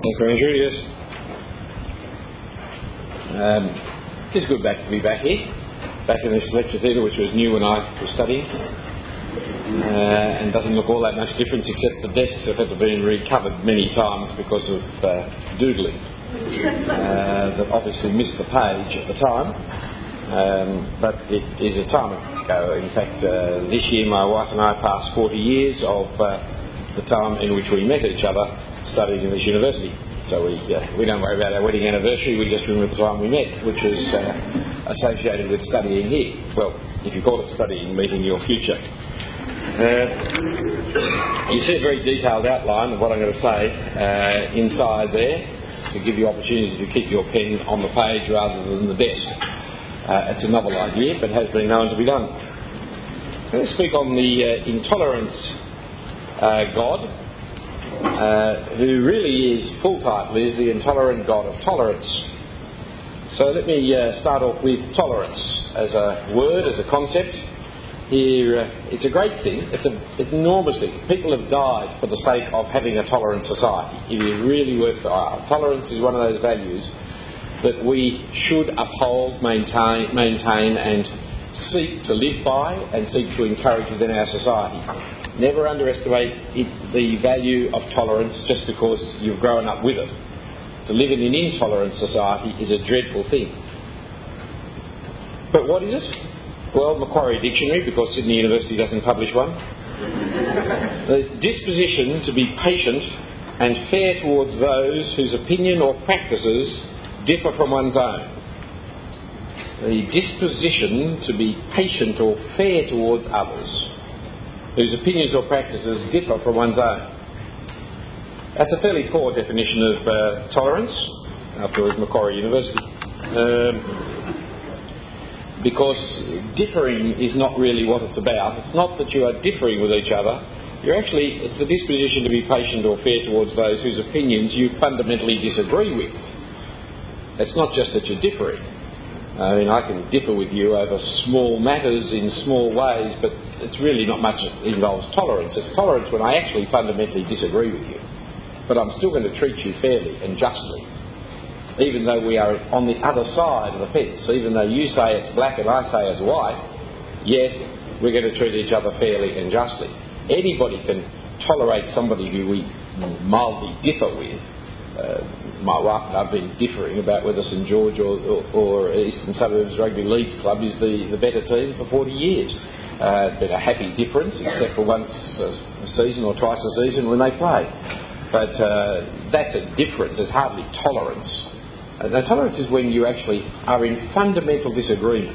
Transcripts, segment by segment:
Thank you, Andrew. Yes. Um, it's good back to be back here, back in this lecture theatre, which was new when I was studying, uh, and doesn't look all that much different except the desks have had to be recovered many times because of uh, doodling uh, that obviously missed the page at the time. Um, but it is a time ago. In fact, uh, this year my wife and I passed 40 years of uh, the time in which we met each other studying in this university. So we, uh, we don't worry about our wedding anniversary, we just remember the time we met, which was uh, associated with studying here. Well, if you call it studying, meeting your future. Uh, you see a very detailed outline of what I'm going to say uh, inside there to give you opportunity to keep your pen on the page rather than the desk. Uh, it's a novel idea, but has been known to be done. I'm going to speak on the uh, intolerance God, uh, who really is, full title is the intolerant God of tolerance. So let me uh, start off with tolerance as a word, as a concept. Here, uh, it's a great thing. It's an enormous thing. People have died for the sake of having a tolerant society. It is really worthwhile. Tolerance is one of those values that we should uphold, maintain, maintain, and seek to live by, and seek to encourage within our society. Never underestimate it, the value of tolerance just because you've grown up with it. To live in an intolerant society is a dreadful thing. But what is it? Well, Macquarie Dictionary, because Sydney University doesn't publish one. the disposition to be patient and fair towards those whose opinion or practices differ from one's own. The disposition to be patient or fair towards others whose opinions or practices differ from one's own. That's a fairly poor definition of uh, tolerance, after all, Macquarie University. Um, because differing is not really what it's about. It's not that you are differing with each other. You're actually, it's the disposition to be patient or fair towards those whose opinions you fundamentally disagree with. It's not just that you're differing. I mean, I can differ with you over small matters in small ways, but it's really not much involves tolerance. It's tolerance when I actually fundamentally disagree with you. But I'm still going to treat you fairly and justly, even though we are on the other side of the fence, even though you say it's black and I say it's white, yes, we're going to treat each other fairly and justly. Anybody can tolerate somebody who we mildly differ with. Uh, my wife and I have been differing about whether St George or, or, or Eastern Suburbs Rugby League Club is the, the better team for 40 years. Uh, been a happy difference, except for once a season or twice a season when they play. But uh, that's a difference. It's hardly tolerance. Uh, now, tolerance is when you actually are in fundamental disagreement.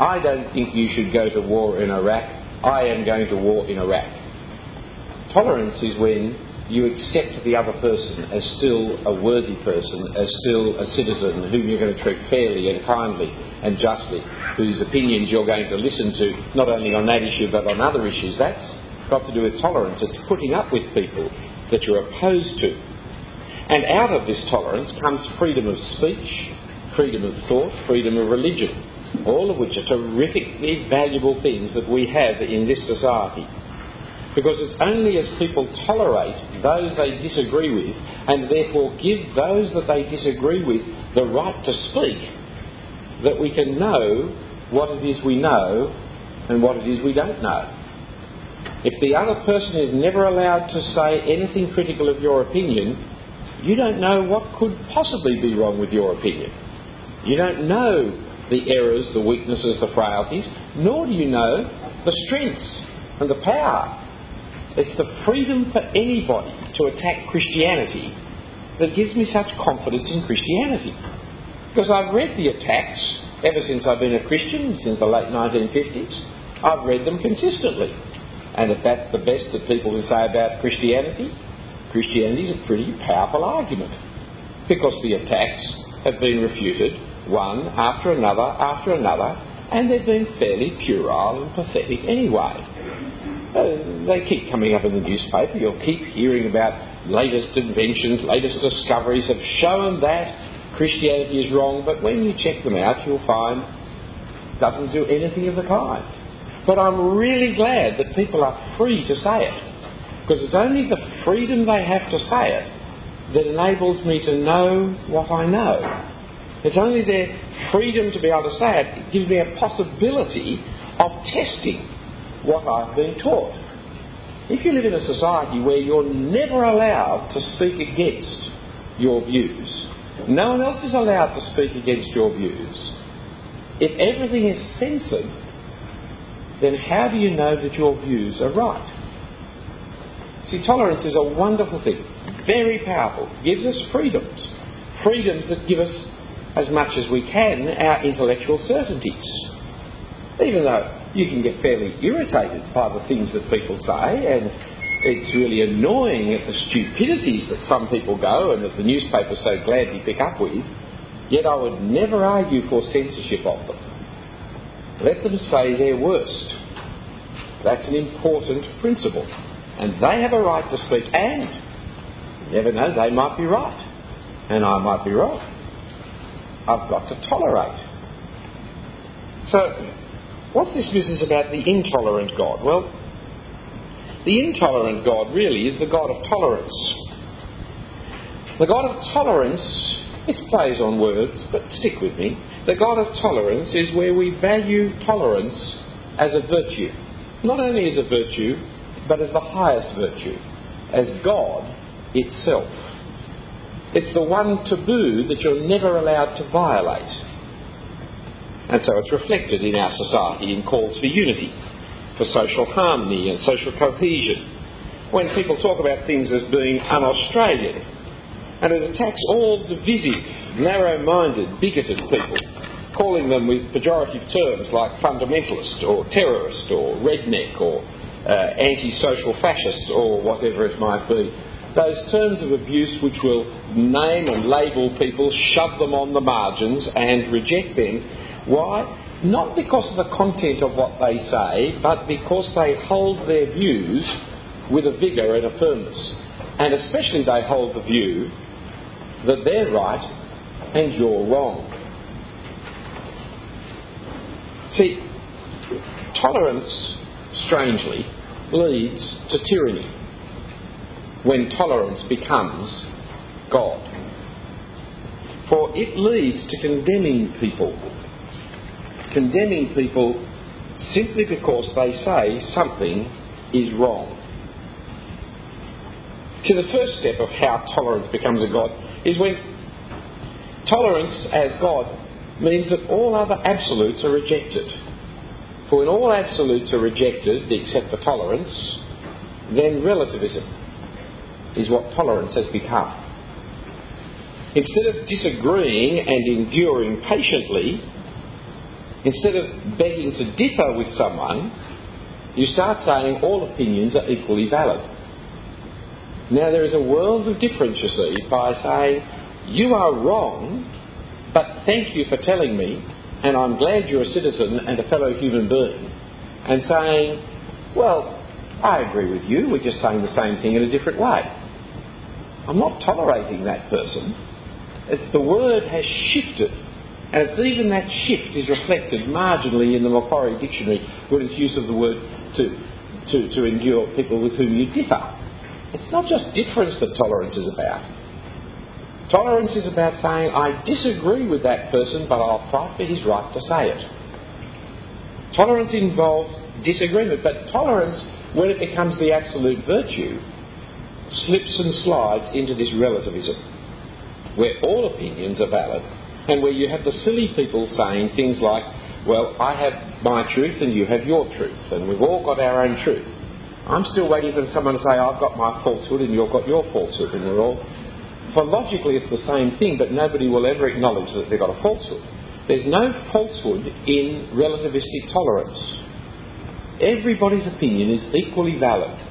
I don't think you should go to war in Iraq. I am going to war in Iraq. Tolerance is when you accept the other person as still a worthy person, as still a citizen whom you're going to treat fairly and kindly and justly, whose opinions you're going to listen to, not only on that issue but on other issues. That's got to do with tolerance. It's putting up with people that you're opposed to. And out of this tolerance comes freedom of speech, freedom of thought, freedom of religion, all of which are terrifically valuable things that we have in this society. Because it's only as people tolerate those they disagree with and therefore give those that they disagree with the right to speak that we can know what it is we know and what it is we don't know. If the other person is never allowed to say anything critical of your opinion, you don't know what could possibly be wrong with your opinion. You don't know the errors, the weaknesses, the frailties, nor do you know the strengths and the power it's the freedom for anybody to attack Christianity that gives me such confidence in Christianity. Because I've read the attacks ever since I've been a Christian, since the late 1950s. I've read them consistently. And if that's the best that people can say about Christianity, Christianity is a pretty powerful argument. Because the attacks have been refuted one after another after another, and they've been fairly puerile and pathetic anyway. Uh, they keep coming up in the newspaper. You'll keep hearing about latest inventions, latest discoveries have shown that Christianity is wrong, but when you check them out, you'll find it doesn't do anything of the kind. But I'm really glad that people are free to say it, because it's only the freedom they have to say it that enables me to know what I know. It's only their freedom to be able to say it, it gives me a possibility of testing what I've been taught. If you live in a society where you're never allowed to speak against your views, no one else is allowed to speak against your views, if everything is censored, then how do you know that your views are right? See, tolerance is a wonderful thing, very powerful, gives us freedoms, freedoms that give us as much as we can our intellectual certainties. Even though you can get fairly irritated by the things that people say, and it's really annoying at the stupidities that some people go and that the newspapers so gladly pick up with, yet I would never argue for censorship of them. Let them say their worst. That's an important principle. And they have a right to speak, and you never know, they might be right, and I might be wrong. I've got to tolerate. So, what's this business about the intolerant God? Well, the intolerant God really is the God of tolerance. The God of tolerance, it plays on words, but stick with me. The God of tolerance is where we value tolerance as a virtue. Not only as a virtue, but as the highest virtue, as God itself. It's the one taboo that you're never allowed to violate. And so it's reflected in our society in calls for unity, for social harmony and social cohesion. When people talk about things as being un Australian, and it attacks all divisive, narrow minded, bigoted people, calling them with pejorative terms like fundamentalist or terrorist or redneck or uh, anti social fascist or whatever it might be those terms of abuse which will name and label people, shove them on the margins and reject them. Why? Not because of the content of what they say, but because they hold their views with a vigour and a firmness. And especially they hold the view that they're right and you're wrong. See, tolerance, strangely, leads to tyranny when tolerance becomes God. For it leads to condemning people. Condemning people simply because they say something is wrong. See, the first step of how tolerance becomes a God is when tolerance as God means that all other absolutes are rejected. For when all absolutes are rejected except for tolerance, then relativism is what tolerance has become. Instead of disagreeing and enduring patiently, instead of begging to differ with someone, you start saying all opinions are equally valid. Now, there is a world of difference, you see, by saying, You are wrong, but thank you for telling me, and I'm glad you're a citizen and a fellow human being, and saying, Well, I agree with you, we're just saying the same thing in a different way. I'm not tolerating that person. It's the word has shifted. And it's even that shift is reflected marginally in the Macquarie Dictionary when it's use of the word to, to, to endure people with whom you differ. It's not just difference that tolerance is about. Tolerance is about saying, I disagree with that person, but I'll fight for his right to say it. Tolerance involves disagreement, but tolerance, when it becomes the absolute virtue, slips and slides into this relativism, where all opinions are valid, and where you have the silly people saying things like, well, I have my truth and you have your truth, and we've all got our own truth. I'm still waiting for someone to say, I've got my falsehood and you've got your falsehood, and we're all. For logically, it's the same thing, but nobody will ever acknowledge that they've got a falsehood. There's no falsehood in relativistic tolerance. Everybody's opinion is equally valid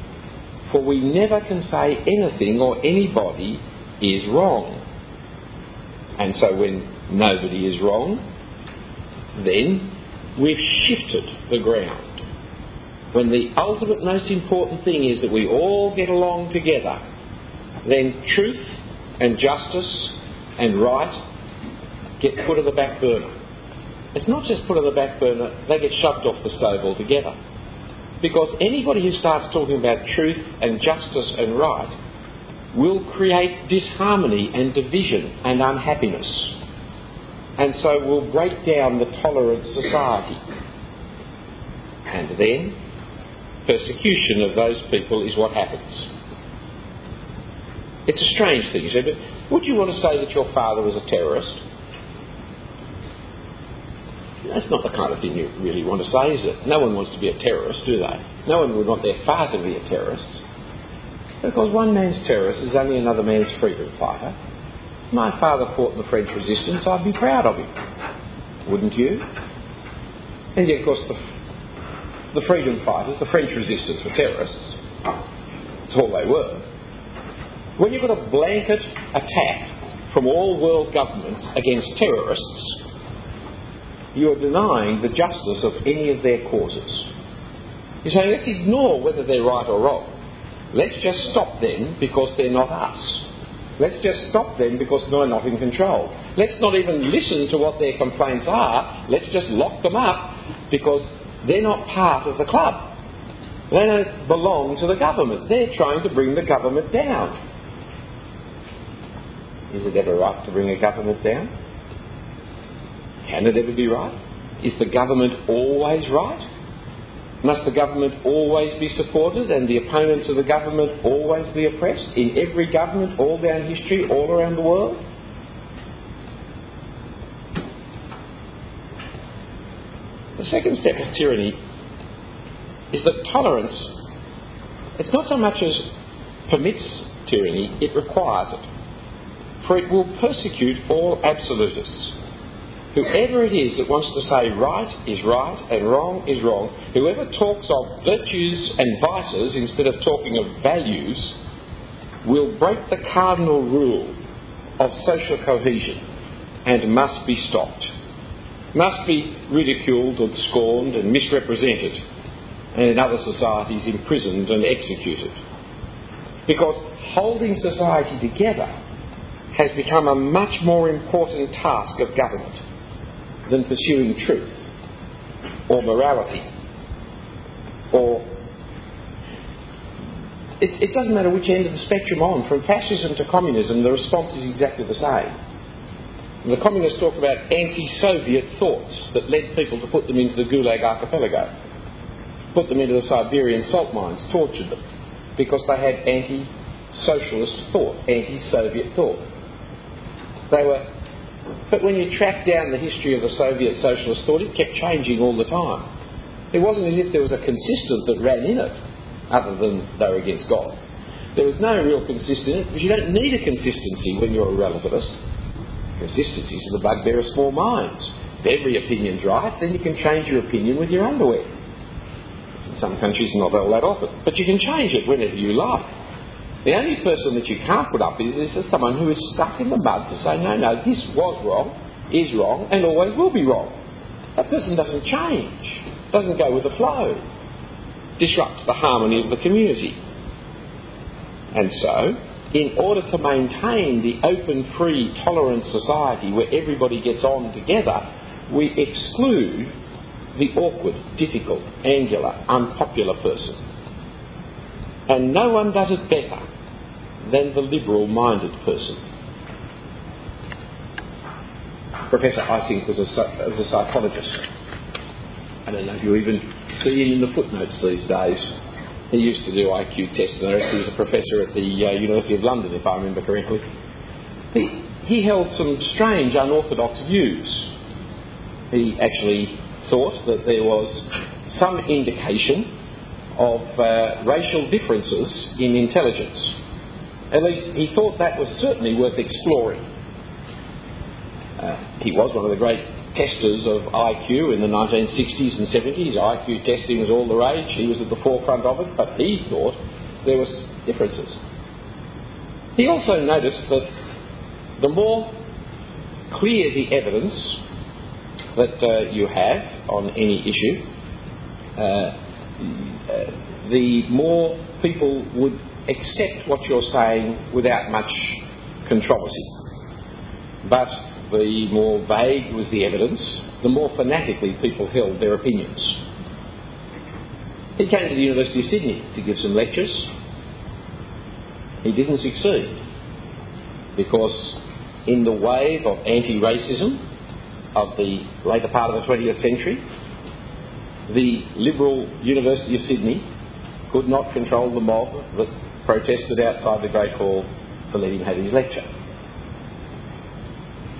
for we never can say anything or anybody is wrong. And so when nobody is wrong, then we've shifted the ground. When the ultimate most important thing is that we all get along together, then truth and justice and right get put on the back burner. It's not just put on the back burner, they get shoved off the stove altogether. Because anybody who starts talking about truth and justice and right will create disharmony and division and unhappiness, and so will break down the tolerant society. And then, persecution of those people is what happens. It's a strange thing, you say, but would you want to say that your father was a terrorist? That's not the kind of thing you really want to say, is it? No one wants to be a terrorist, do they? No one would want their father to be a terrorist. Because one man's terrorist is only another man's freedom fighter. My father fought in the French resistance, I'd be proud of him. Wouldn't you? And yet, of course, the, the freedom fighters, the French resistance were terrorists. That's all they were. When you've got a blanket attack from all world governments against terrorists, you are denying the justice of any of their causes. You say, let's ignore whether they're right or wrong. Let's just stop them because they're not us. Let's just stop them because they're not in control. Let's not even listen to what their complaints are. Let's just lock them up because they're not part of the club. They don't belong to the government. They're trying to bring the government down. Is it ever right to bring a government down? Can it ever be right? Is the government always right? Must the government always be supported and the opponents of the government always be oppressed in every government all down history, all around the world? The second step of tyranny is that tolerance, it's not so much as permits tyranny, it requires it. For it will persecute all absolutists Whoever it is that wants to say right is right and wrong is wrong, whoever talks of virtues and vices instead of talking of values, will break the cardinal rule of social cohesion and must be stopped, must be ridiculed and scorned and misrepresented, and in other societies imprisoned and executed. Because holding society together has become a much more important task of government than pursuing truth or morality or it, it, doesn't matter which end of the spectrum on, from fascism to communism, the response is exactly the same. The communists talk about anti-Soviet thoughts that led people to put them into the Gulag archipelago, put them into the Siberian salt mines, tortured them, because they had anti-socialist thought, anti-Soviet thought. They were but when you track down the history of the Soviet socialist thought, it kept changing all the time. It wasn't as if there was a consistent that ran in it, other than they were against God. There was no real consistency, because you don't need a consistency when you're a relativist. Consistency is the bugbear of small minds. If every opinion's right, then you can change your opinion with your underwear. In some countries, not all that often. But you can change it whenever you like. The only person that you can't put up with is someone who is stuck in the mud to say, no, no, this was wrong, is wrong, and always will be wrong. That person doesn't change, doesn't go with the flow, disrupts the harmony of the community. And so, in order to maintain the open, free, tolerant society where everybody gets on together, we exclude the awkward, difficult, angular, unpopular person. And no one does it better than the liberal minded person. Professor Eysenck was a, was a psychologist. I don't know if you even see it in the footnotes these days. He used to do IQ tests, and he was a professor at the uh, University of London, if I remember correctly. He, he held some strange, unorthodox views. He actually thought that there was some indication of uh, racial differences in intelligence at least he thought that was certainly worth exploring. Uh, he was one of the great testers of IQ in the 1960s and 70s. IQ testing was all the rage. He was at the forefront of it, but he thought there was differences. He also noticed that the more clear the evidence that uh, you have on any issue, uh, the more people would accept what you're saying without much controversy. But the more vague was the evidence, the more fanatically people held their opinions. He came to the University of Sydney to give some lectures. He didn't succeed because in the wave of anti-racism of the later part of the 20th century, the Liberal University of Sydney could not control the mob that protested outside the Great Hall to let him have his lecture.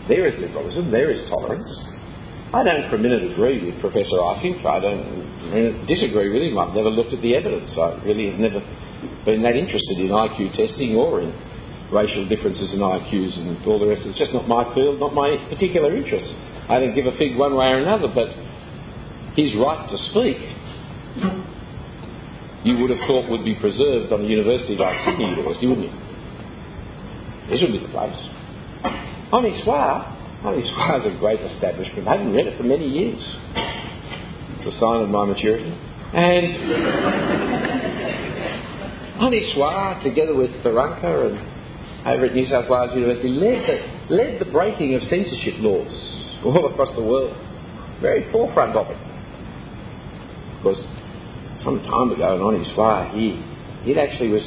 There is liberalism, there is tolerance. I don't for a minute agree with Professor Eysenck. I don't disagree with him. I've never looked at the evidence. I really have never been that interested in IQ testing or in racial differences in IQs and all the rest. It's just not my field, not my particular interest. I don't give a fig one way or another, but his right to speak you would have thought would be preserved on a university like Sydney University, wouldn't you? This would be the place. Honi Soit, Honi Soit is a great establishment. I haven't read it for many years. It's a sign of my maturity. And Honi Soit, together with Tharunka and over at New South Wales University, led the, led the breaking of censorship laws all across the world. Very forefront of it. Because some time ago and on his fire, he, he actually was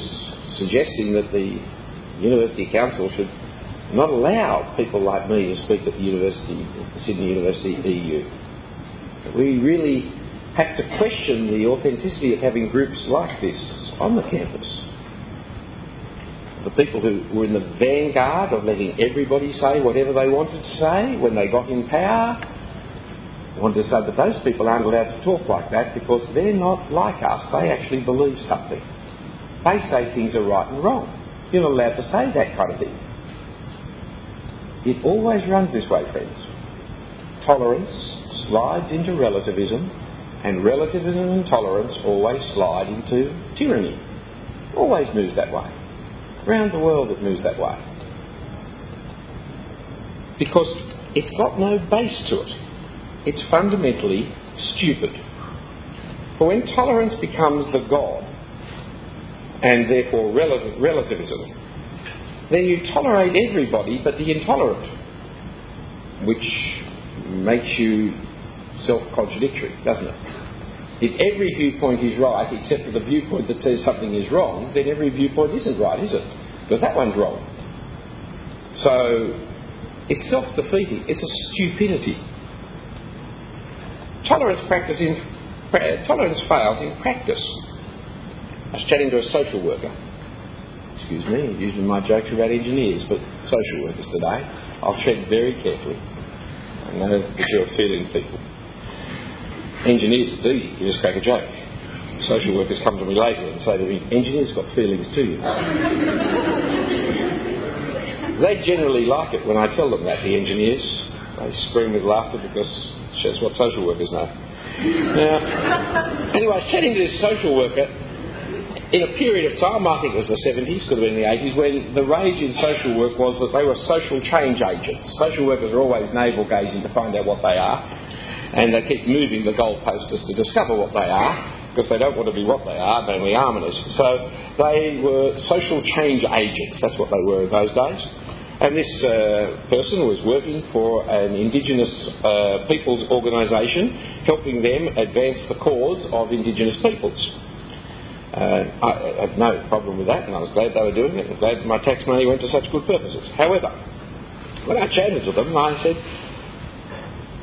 suggesting that the University Council should not allow people like me to speak at the University, the Sydney University EU. We really have to question the authenticity of having groups like this on the campus. The people who were in the vanguard of letting everybody say whatever they wanted to say when they got in power, I wanted to say that those people aren't allowed to talk like that because they're not like us. They actually believe something. They say things are right and wrong. You're not allowed to say that kind of thing. It always runs this way, friends. Tolerance slides into relativism, and relativism and tolerance always slide into tyranny. Always moves that way. Around the world it moves that way. Because it's got no base to it. It's fundamentally stupid. For when tolerance becomes the God, and therefore relativism, then you tolerate everybody but the intolerant, which makes you self contradictory, doesn't it? If every viewpoint is right except for the viewpoint that says something is wrong, then every viewpoint isn't right, is it? Because that one's wrong. So it's self defeating, it's a stupidity. Tolerance practice in tolerance fails in practice. I was chatting to a social worker. Excuse me, usually my jokes about engineers, but social workers today. I'll tread very carefully. I know that you're feeling people. Engineers, it's easy. You just crack a joke. Social workers come to me later and say to me, engineers got feelings too. they generally like it when I tell them that, the engineers. They scream with laughter because that's what social workers know. Now, anyway, I was chatting to this social worker in a period of time, I think it was the 70s, could have been the 80s, when the rage in social work was that they were social change agents. Social workers are always navel gazing to find out what they are, and they keep moving the goalposts to discover what they are, because they don't want to be what they are, namely arminists. So they were social change agents, that's what they were in those days. And this uh, person was working for an Indigenous uh, peoples organisation, helping them advance the cause of Indigenous peoples. Uh, I, had no problem with that, and I was glad they were doing it, and glad my tax money went to such good purposes. However, when I chatted to them, I said,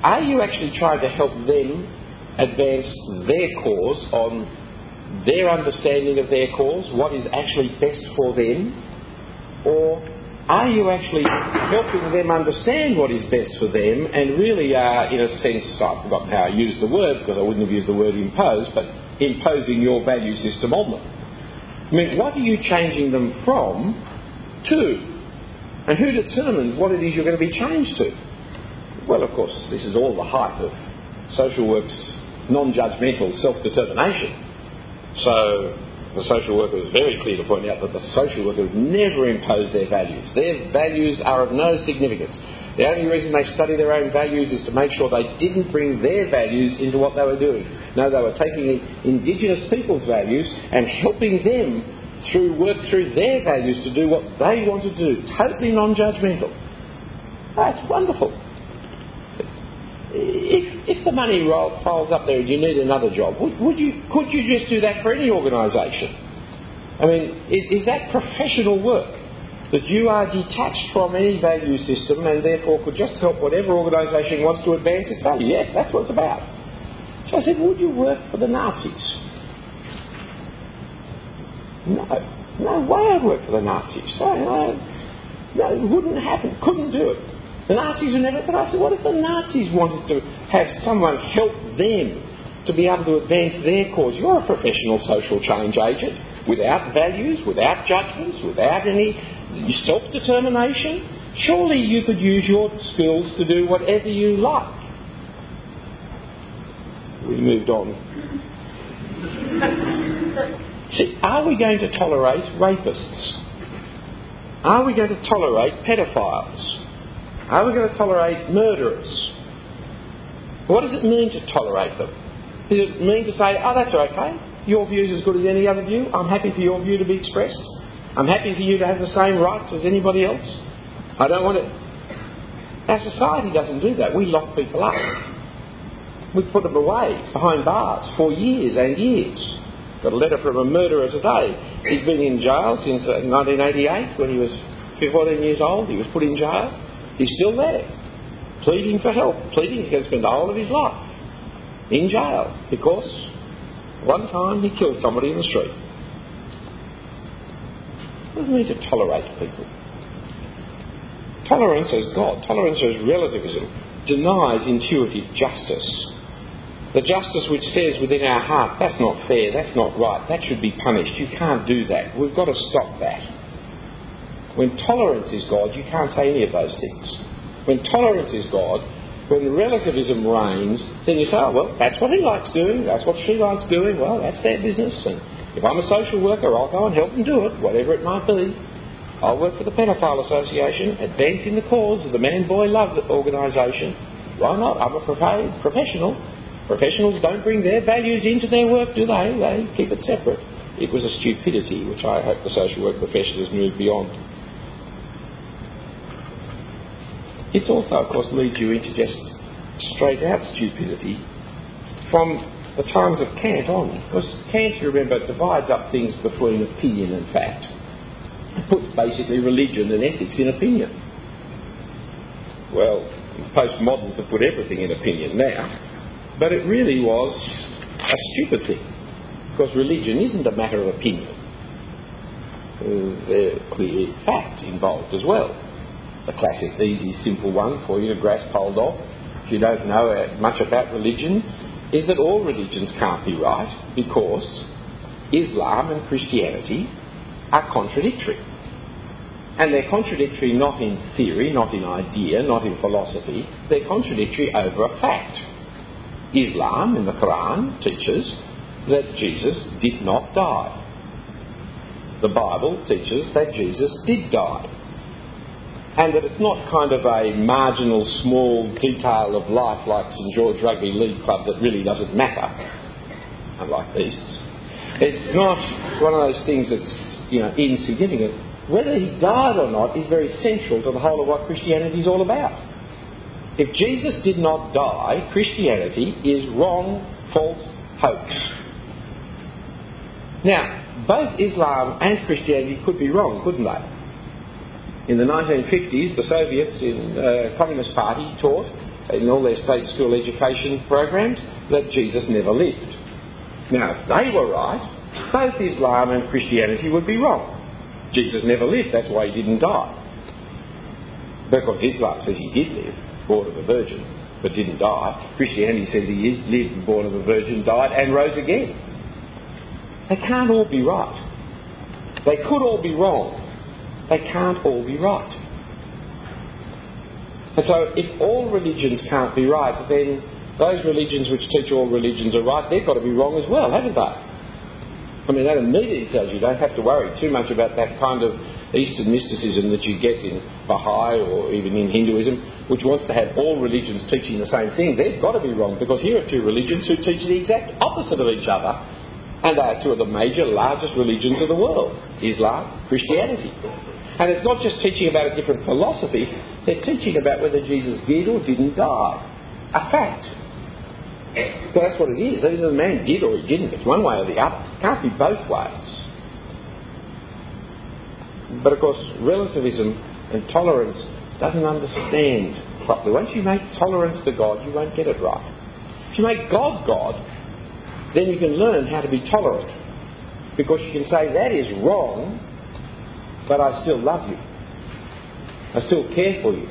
Are you actually trying to help them advance their cause on their understanding of their cause, what is actually best for them? Or are you actually helping them understand what is best for them and really are, in a sense, I've forgotten how I used the word because I wouldn't have used the word impose, but imposing your value system on them. I mean, what are you changing them from to? And who determines what it is you're going to be changed to? Well, of course, this is all the height of social work's non judgmental self determination. So, the social worker was very clear to point out that the social worker never impose their values. Their values are of no significance. The only reason they study their own values is to make sure they didn't bring their values into what they were doing. No, they were taking the indigenous people's values and helping them through work through their values to do what they want to do, totally non-judgmental. That's wonderful. If, if the money roll, falls up there and you need another job, would, would you, could you just do that for any organisation? I mean, is, is that professional work? That you are detached from any value system and therefore could just help whatever organisation wants to advance its value? Yes, that's what it's about. So I said, would you work for the Nazis? No. No way I'd work for the Nazis. No, no, uh, no, it wouldn't happen. Couldn't do it. The Nazis would never. But I said, what if the Nazis wanted to have someone help them to be able to advance their cause? You're a professional social change agent without values, without judgments, without any self determination. Surely you could use your skills to do whatever you like. We moved on. See, are we going to tolerate rapists? Are we going to tolerate pedophiles? Are we going to tolerate murderers? What does it mean to tolerate them? Does it mean to say, oh, that's okay, your view is as good as any other view, I'm happy for your view to be expressed, I'm happy for you to have the same rights as anybody else? I don't want it. Our society doesn't do that. We lock people up. We put them away behind bars for years and years. Got a letter from a murderer today. He's been in jail since 1988 uh, when he was 14 years old. He was put in jail. He's still there, pleading for help, pleading he's going to spend the whole of his life in jail because one time he killed somebody in the street. What does it mean to tolerate people? Tolerance is God, tolerance is relativism, denies intuitive justice. The justice which says within our heart, that's not fair, that's not right, that should be punished. You can't do that. We've got to stop that. When tolerance is God, you can't say any of those things. When tolerance is God, when relativism reigns, then you say, oh, well, that's what he likes doing, that's what she likes doing, well, that's their business. And if I'm a social worker, I'll go and help them do it, whatever it might be. I'll work for the Pedophile Association, advancing the cause of the Man Boy Love organisation. Why not? I'm a professional. Professionals don't bring their values into their work, do they? They keep it separate. It was a stupidity which I hope the social work profession has moved beyond. It also, of course, leads you into just straight out stupidity from the times of Kant on. Because Kant, you remember, divides up things between opinion and fact. It puts basically religion and ethics in opinion. Well, postmoderns have put everything in opinion now, but it really was a stupid thing. Because religion isn't a matter of opinion. Uh, there's clear fact involved as well the classic, easy, simple one for you to grasp hold of, if you don't know much about religion, is that all religions can't be right because Islam and Christianity are contradictory. And they're contradictory not in theory, not in idea, not in philosophy, they're contradictory over a fact. Islam in the Quran teaches that Jesus did not die. The Bible teaches that Jesus did die and that it's not kind of a marginal, small detail of life like St George Rugby League Club that really doesn't matter, unlike these. It's not one of those things that's you know insignificant. Whether he died or not is very central to the whole of what Christianity is all about. If Jesus did not die, Christianity is wrong, false, hoax. Now, both Islam and Christianity could be wrong, couldn't they? In the 1950s, the Soviets in the uh, Communist Party taught in all their state school education programs that Jesus never lived. Now, if they were right, both Islam and Christianity would be wrong. Jesus never lived, that's why he didn't die. Because Islam says he did live, born of a virgin, but didn't die. Christianity says he lived, born of a virgin, died, and rose again. They can't all be right. They could all be wrong, they can't all be right. And so, if all religions can't be right, then those religions which teach all religions are right, they've got to be wrong as well, haven't they? I mean, that immediately tells you you don't have to worry too much about that kind of Eastern mysticism that you get in Baha'i or even in Hinduism, which wants to have all religions teaching the same thing. They've got to be wrong because here are two religions who teach the exact opposite of each other, and they are two of the major, largest religions of the world Islam, Christianity. And it's not just teaching about a different philosophy, they're teaching about whether Jesus did or didn't die. A fact. So that's what it is. Either the man did or he didn't. It's one way or the other. It can't be both ways. But of course, relativism and tolerance doesn't understand properly. Once you make tolerance to God, you won't get it right. If you make God God, then you can learn how to be tolerant. Because you can say, that is wrong, but I still love you. I still care for you.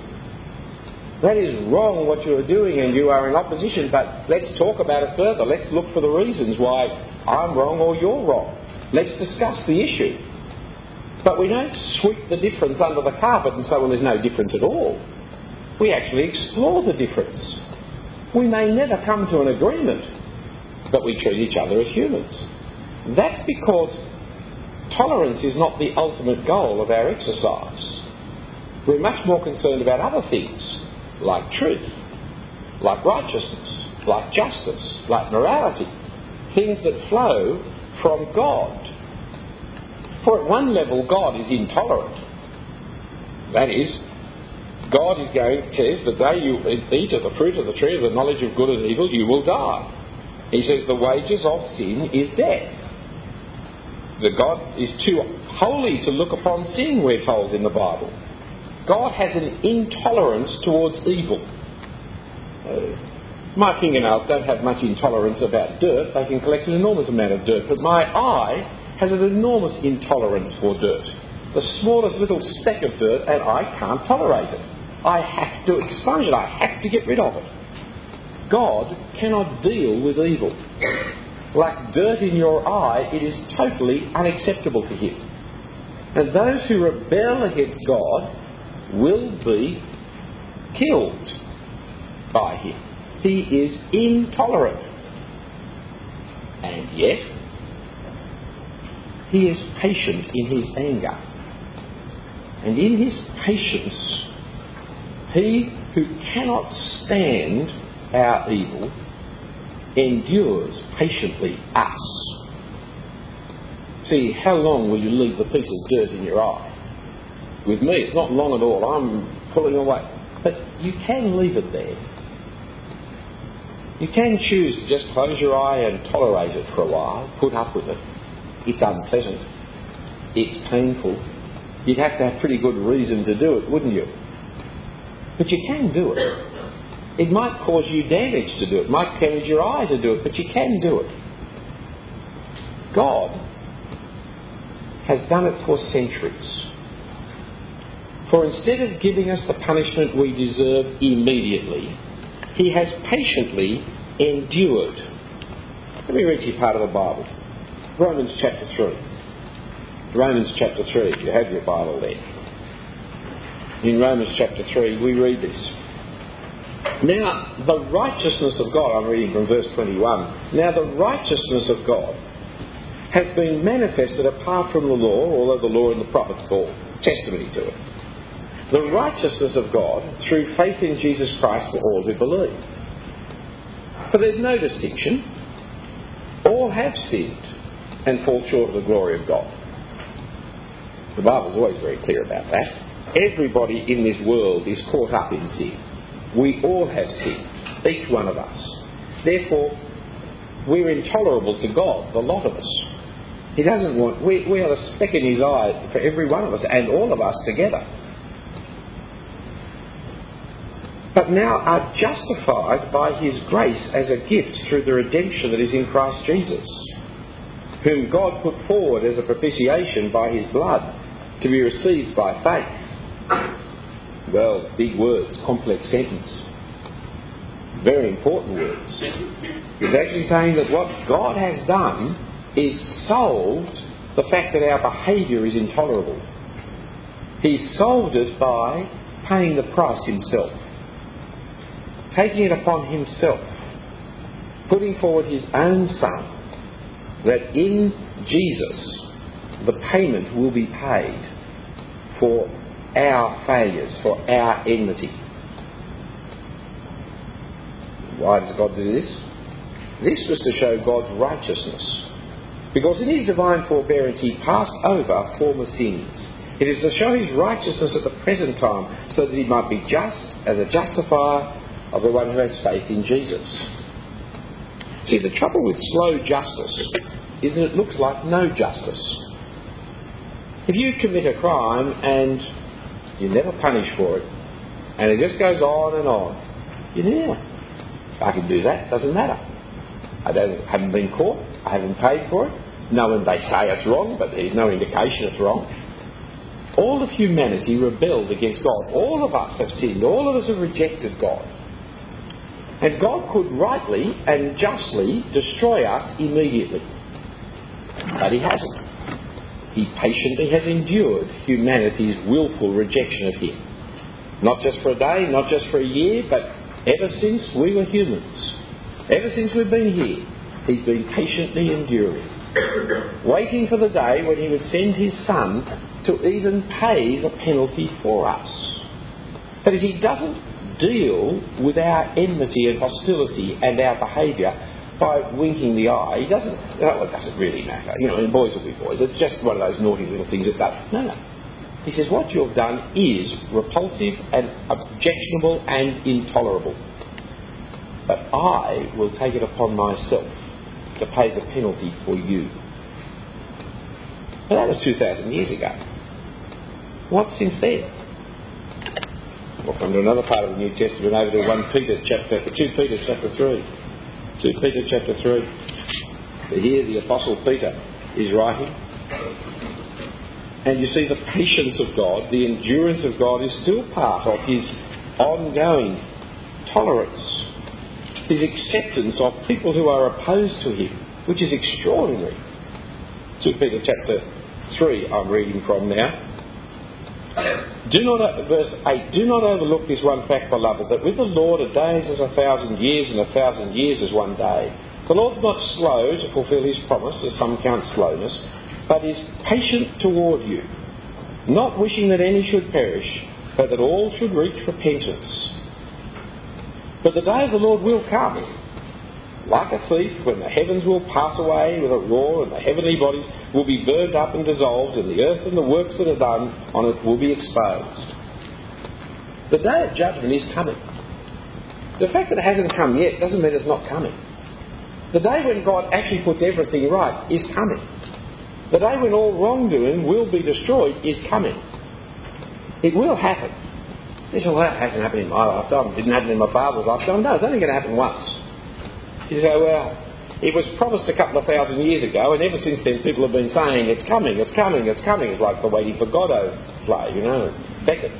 That is wrong what you are doing and you are in opposition, but let's talk about it further. Let's look for the reasons why I'm wrong or you're wrong. Let's discuss the issue. But we don't sweep the difference under the carpet and say, well, there's no difference at all. We actually explore the difference. We may never come to an agreement, but we treat each other as humans. That's because tolerance is not the ultimate goal of our exercise. We're much more concerned about other things, like truth, like righteousness, like justice, like morality, things that flow from God. For at one level, God is intolerant. That is, God is going, says, the day you eat of the fruit of the tree of the knowledge of good and evil, you will die. He says the wages of sin is death. The God is too holy to look upon sin, we're told in the Bible. God has an intolerance towards evil. Uh, my fingernails don't have much intolerance about dirt. They can collect an enormous amount of dirt. But my eye has an enormous intolerance for dirt. The smallest little speck of dirt, and I can't tolerate it. I have to expunge it. I have to get rid of it. God cannot deal with evil. Like dirt in your eye, it is totally unacceptable to Him. And those who rebel against God will be killed by Him. He is intolerant. And yet, he is patient in his anger. And in his patience, he who cannot stand our evil endures patiently us. See, how long will you leave the piece of dirt in your eye? With me, it's not long at all. I'm pulling away. But you can leave it there. You can choose to just close your eye and tolerate it for a while, put up with it. It's unpleasant. It's painful. You'd have to have pretty good reason to do it, wouldn't you? But you can do it. It might cause you damage to do it, it might damage your eye to do it, but you can do it. God has done it for centuries. For instead of giving us the punishment we deserve immediately, He has patiently endured. Let me read you part of the Bible. Romans chapter 3. Romans chapter 3, if you have your Bible there. In Romans chapter 3, we read this. Now, the righteousness of God, I'm reading from verse 21. Now, the righteousness of God has been manifested apart from the law, although the law and the prophets bore testimony to it. The righteousness of God through faith in Jesus Christ for all who believe. For there's no distinction. All have sinned and fall short of the glory of God. The Bible's always very clear about that. Everybody in this world is caught up in sin. We all have sinned, each one of us. Therefore, we're intolerable to God, the lot of us. He doesn't want, we, we are a speck in His eye for every one of us and all of us together. But now are justified by His grace as a gift through the redemption that is in Christ Jesus whom God put forward as a propitiation by his blood to be received by faith. Well, big words, complex sentence. Very important words. It's actually saying that what God has done is solved the fact that our behaviour is intolerable. He solved it by paying the price himself, taking it upon himself, putting forward his own son that in Jesus the payment will be paid for our failures, for our enmity. Why does God do this? This was to show God's righteousness. Because in his divine forbearance he passed over former sins. It is to show his righteousness at the present time so that he might be just and the justifier of the one who has faith in Jesus. See, the trouble with slow justice is that it looks like no justice. If you commit a crime and you're never punished for it, and it just goes on and on, you're there. I can do that, doesn't matter. I don't, haven't been caught, I haven't paid for it. No one, they say it's wrong, but there's no indication it's wrong. All of humanity rebelled against God. All of us have sinned. All of us have rejected God. And God could rightly and justly destroy us immediately. But He hasn't. He patiently has endured humanity's willful rejection of Him. Not just for a day, not just for a year, but ever since we were humans. Ever since we've been here, He's been patiently enduring. Waiting for the day when He would send His Son to even pay the penalty for us. But as He doesn't deal with our enmity and hostility and our behaviour by winking the eye. He doesn't, uh, well, it doesn't really matter. You know, and boys will be boys. It's just one of those naughty little things that does. No, no. He says, what you've done is repulsive and objectionable and intolerable. But I will take it upon myself to pay the penalty for you. But that was 2,000 years ago. What since then? We'll come to another part of the New Testament over to 1 Peter chapter, 2 Peter chapter 3. 2 Peter chapter 3. Here the Apostle Peter is writing. And you see the patience of God, the endurance of God is still part of his ongoing tolerance, his acceptance of people who are opposed to him, which is extraordinary. 2 Peter chapter 3 I'm reading from now. Do not, verse 8, do not overlook this one fact, beloved, that with the Lord a day is as a thousand years, and a thousand years is one day. The Lord is not slow to fulfill his promise, as some count slowness, but is patient toward you, not wishing that any should perish, but that all should reach repentance. But the day of the Lord will come, like a thief, when the heavens will pass away with a roar and the heavenly bodies will be burned up and dissolved, and the earth and the works that are done on it will be exposed. The day of judgment is coming. The fact that it hasn't come yet doesn't mean it's not coming. The day when God actually puts everything right is coming. The day when all wrongdoing will be destroyed is coming. It will happen. You say, well, that hasn't happened in my lifetime. It didn't happen in my father's lifetime. No, it's only going to happen once. You say, well, it was promised a couple of thousand years ago, and ever since then people have been saying, it's coming, it's coming, it's coming. It's like the Waiting for Godot play, you know, Beckett.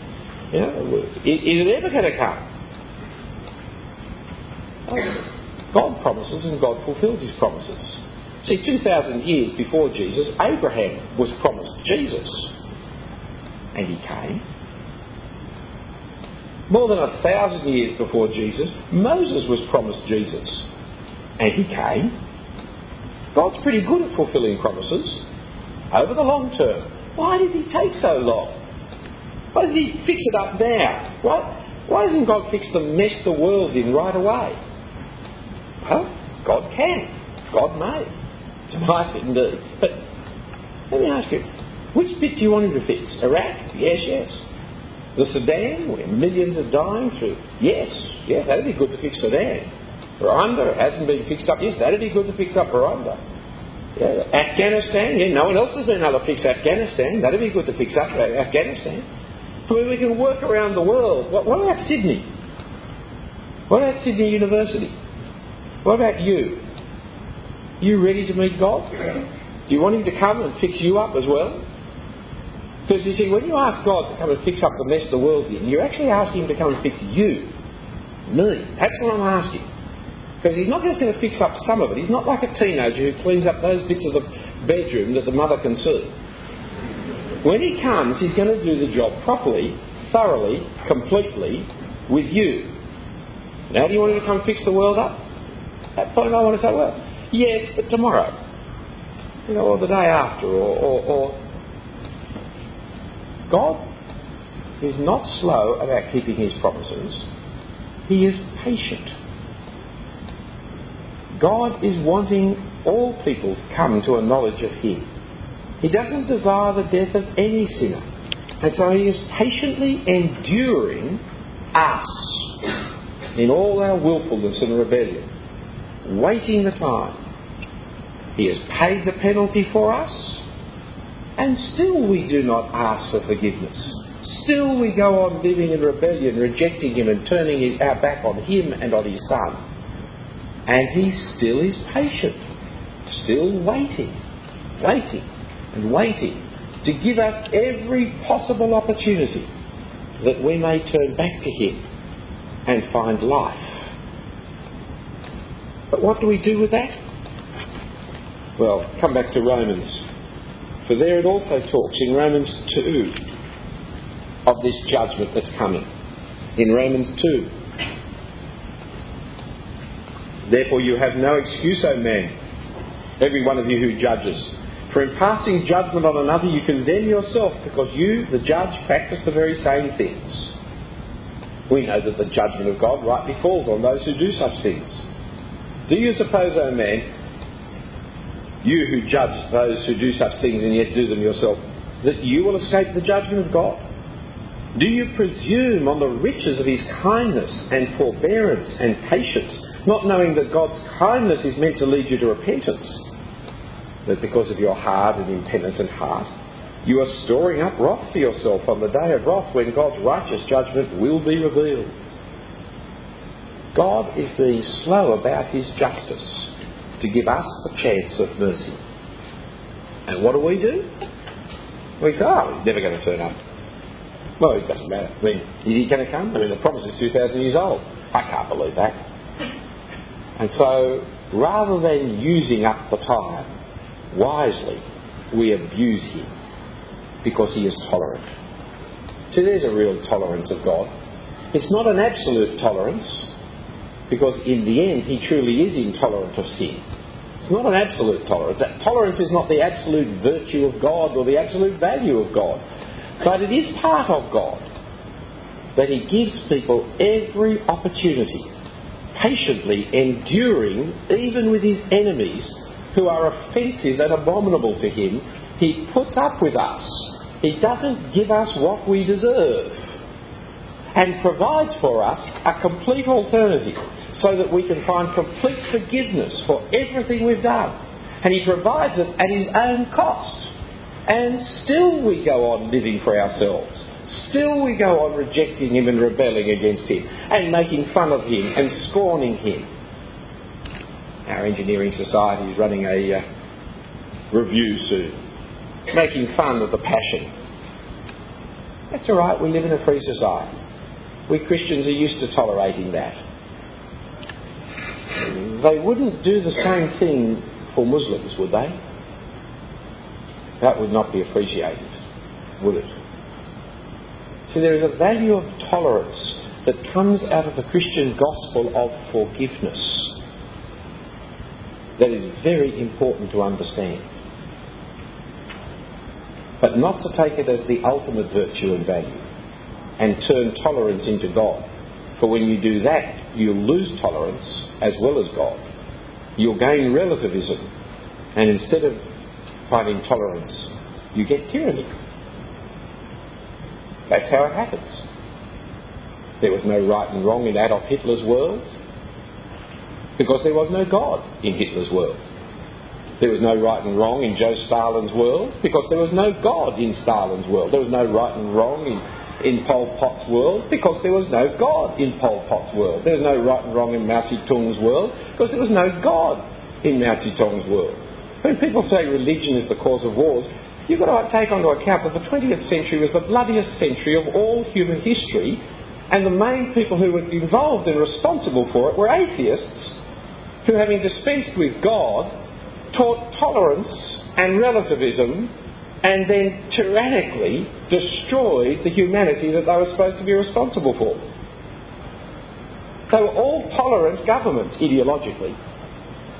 You know, is it ever going to come? Oh, God promises and God fulfills his promises. See, 2,000 years before Jesus, Abraham was promised Jesus. And he came. More than a thousand years before Jesus, Moses was promised Jesus and he came. God's pretty good at fulfilling promises over the long term. Why does he take so long? Why does he fix it up now? Why, why doesn't God fix the mess the world's in right away? Well, God can. God may. It's nice indeed. But let me ask you, which bit do you want him to fix? Iraq? Yes, yes. The Sudan, where millions are dying through? Yes, yes, that'd be good to fix Sudan. Rwanda hasn't been fixed up. Yes, that'd be good to fix up Rwanda. Yeah, Afghanistan, yeah, no one else has been able to fix Afghanistan. That'd be good to fix up uh, Afghanistan. I mean, we can work around the world. What, what about Sydney? What about Sydney University? What about you? You ready to meet God? Do you want Him to come and fix you up as well? Because you see, when you ask God to come and fix up the mess the world's in, you're actually asking Him to come and fix you, me. That's what I'm asking. Because he's not just going to fix up some of it. He's not like a teenager who cleans up those bits of the bedroom that the mother can see. When he comes, he's going to do the job properly, thoroughly, completely, with you. Now, do you want him to come fix the world up? At that point, I want to say, well, yes, but tomorrow. You know, or the day after, or, or, or God is not slow about keeping his promises. He is patient. God is wanting all people to come to a knowledge of Him. He doesn't desire the death of any sinner. And so He is patiently enduring us in all our willfulness and rebellion, waiting the time. He has paid the penalty for us, And still we do not ask for forgiveness. Still we go on living in rebellion, rejecting Him and turning our back on Him and on His Son. And He still is patient, still waiting, waiting and waiting to give us every possible opportunity that we may turn back to Him and find life. But what do we do with that? Well, come back to Romans. For there it also talks in Romans 2 of this judgment that's coming. In Romans 2. Therefore, you have no excuse, O man, every one of you who judges. For in passing judgment on another, you condemn yourself, because you, the judge, practice the very same things. We know that the judgment of God rightly falls on those who do such things. Do you suppose, O man, you who judge those who do such things and yet do them yourself, that you will escape the judgment of God? Do you presume on the riches of his kindness and forbearance and patience, not knowing that God's kindness is meant to lead you to repentance? that because of your hard and impenitent heart, you are storing up wrath for yourself on the day of wrath when God's righteous judgment will be revealed. God is being slow about his justice to give us a chance of mercy. And what do we do? We say, oh, he's never going to turn up. Well, it doesn't matter. I mean, is he going to come? I mean, the promise is 2,000 years old. I can't believe that. And so, rather than using up the time wisely, we abuse him because he is tolerant. So there's a real tolerance of God. It's not an absolute tolerance because in the end he truly is intolerant of sin. It's not an absolute tolerance. That tolerance is not the absolute virtue of God or the absolute value of God. But it is part of God that he gives people every opportunity, patiently enduring even with his enemies who are offensive and abominable to him, he puts up with us. He doesn't give us what we deserve and provides for us a complete alternative so that we can find complete forgiveness for everything we've done. And he provides it at his own cost. And still we go on living for ourselves. Still we go on rejecting him and rebelling against him and making fun of him and scorning him our engineering society is running a uh, revue soon, making fun of the passion. That's all right, we live in a free society. We Christians are used to tolerating that. They wouldn't do the same thing for Muslims, would they? That would not be appreciated, would it? So there is a value of tolerance that comes out of the Christian gospel of forgiveness that is very important to understand. But not to take it as the ultimate virtue and value and turn tolerance into God. For when you do that, you'll lose tolerance as well as God. You'll gain relativism, and instead of finding tolerance, you get tyranny. That's how it happens. There was no right and wrong in Adolf Hitler's world because there was no God in Hitler's world. There was no right and wrong in Joe Stalin's world because there was no God in Stalin's world. There was no right and wrong in, in Pol Pot's world because there was no God in Pol Pot's world. There was no right and wrong in Mao Zedong's world because there was no God in Mao Zedong's world. When people say religion is the cause of wars, you've got to take into account that the 20th century was the bloodiest century of all human history, and the main people who were involved and responsible for it were atheists who, having dispensed with God, taught tolerance and relativism and then tyrannically destroyed the humanity that they were supposed to be responsible for. They were all tolerant governments ideologically.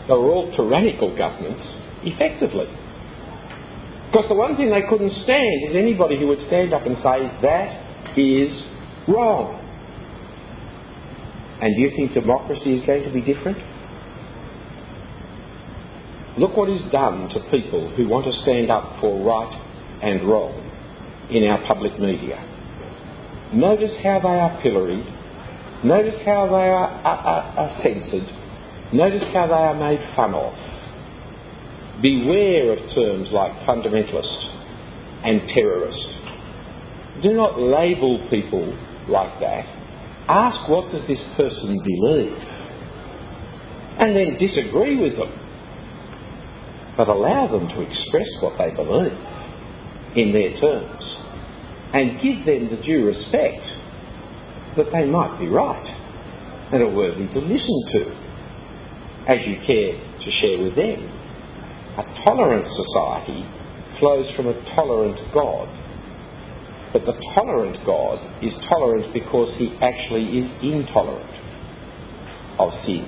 They were all tyrannical governments effectively. Because the one thing they couldn't stand is anybody who would stand up and say, that is wrong. And do you think democracy is going to be different? Look what is done to people who want to stand up for right and wrong in our public media. Notice how they are pilloried. Notice how they are, are, are censored. Notice how they are made fun of. Beware of terms like fundamentalist and terrorist. Do not label people like that. Ask what does this person believe? And then disagree with them. But allow them to express what they believe in their terms. And give them the due respect that they might be right and are worthy to listen to as you care to share with them. A tolerant society flows from a tolerant God. But the tolerant God is tolerant because he actually is intolerant of sin.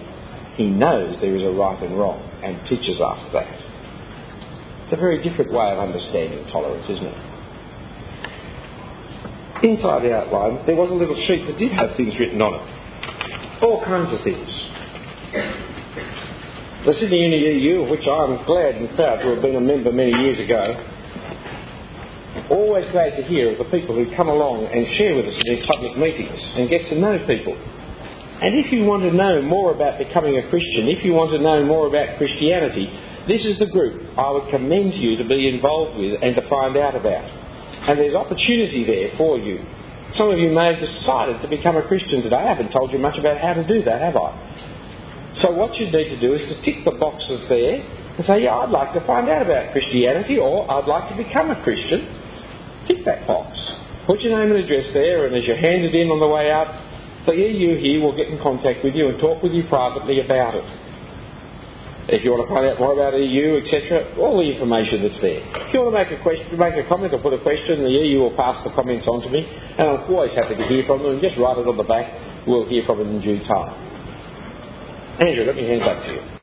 He knows there is a right and wrong and teaches us that. It's a very different way of understanding tolerance, isn't it? Inside the outline, there was a little sheet that did have things written on it. All kinds of things. The Sydney Uni EU, of which I'm glad and proud to have been a member many years ago, always glad to hear of the people who come along and share with us in these public meetings and get to know people. And if you want to know more about becoming a Christian, if you want to know more about Christianity, this is the group I would commend you to be involved with and to find out about. And there's opportunity there for you. Some of you may have decided to become a Christian today. I haven't told you much about how to do that, have I? So what you need to do is to tick the boxes there and say, yeah, I'd like to find out about Christianity or I'd like to become a Christian. Tick that box. Put your name and address there and as you hand it in on the way out, the EU here will get in contact with you and talk with you privately about it. If you want to find out more about EU, etc., all the information that's there. If you want to make a question, make a comment or put a question, the EU will pass the comments on to me, and I'm always happy to hear from them. Just write it on the back. We'll hear from them in due time. Andrew, let me hand back to you.